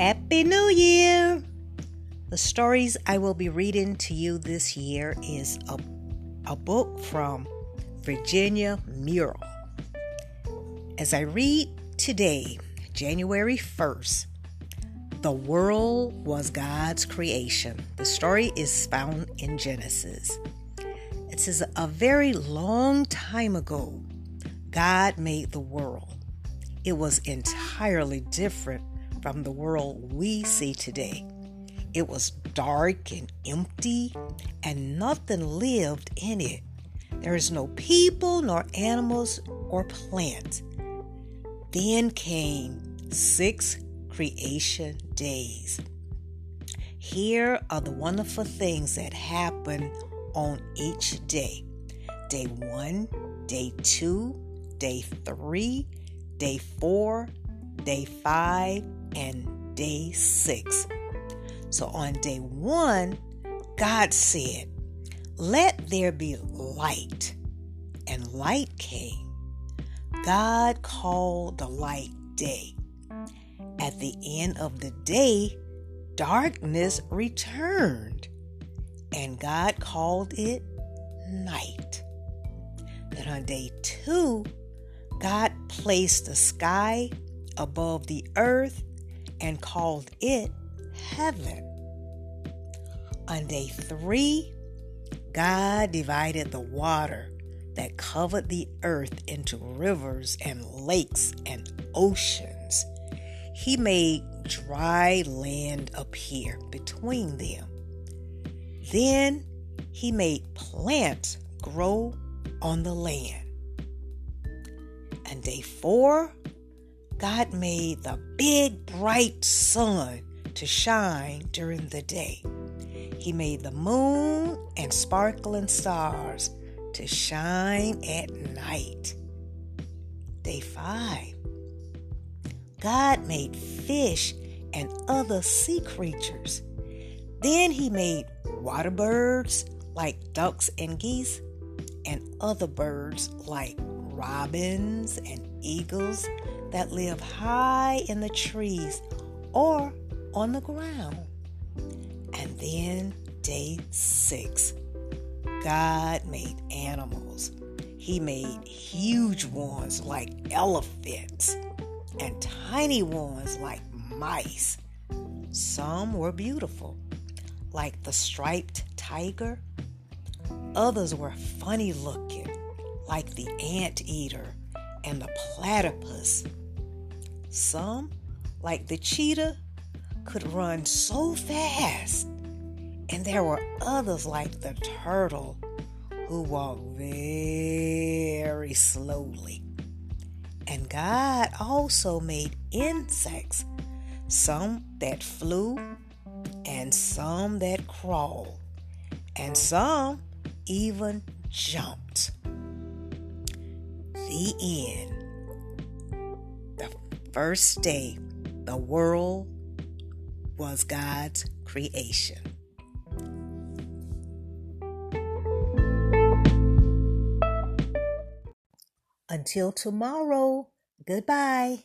Happy New Year! The stories I will be reading to you this year is a, a book from Virginia Murrell. As I read today, January 1st, the world was God's creation. The story is found in Genesis. It says, A very long time ago, God made the world. It was entirely different from the world we see today. It was dark and empty, and nothing lived in it. There is no people, nor animals, or plants. Then came six creation days. Here are the wonderful things that happen on each day day one, day two, day three, day four, day five, and day six. So on day one, God said, Let there be light. And light came. God called the light day. At the end of the day, darkness returned. And God called it night. Then on day two, God placed the sky above the earth and called it heaven. On day three, God divided the water that covered the earth into rivers and lakes and oceans. He made dry land appear between them. Then he made plants grow on the land. And day four, God made the big bright sun to shine during the day. He made the moon and sparkling stars to shine at night. Day 5. God made fish and other sea creatures. Then he made water birds like ducks and geese, and other birds like robins and eagles that live high in the trees or on the ground. And then day six, God made animals. He made huge ones like elephants and tiny ones like mice. Some were beautiful, like the striped tiger. Others were funny looking, like the anteater and the platypus. Some, like the cheetah, could run so fast. And there were others like the turtle who walked very slowly. And God also made insects, some that flew, and some that crawled, and some even jumped. The end first day, the world was God's creation. Until tomorrow, goodbye.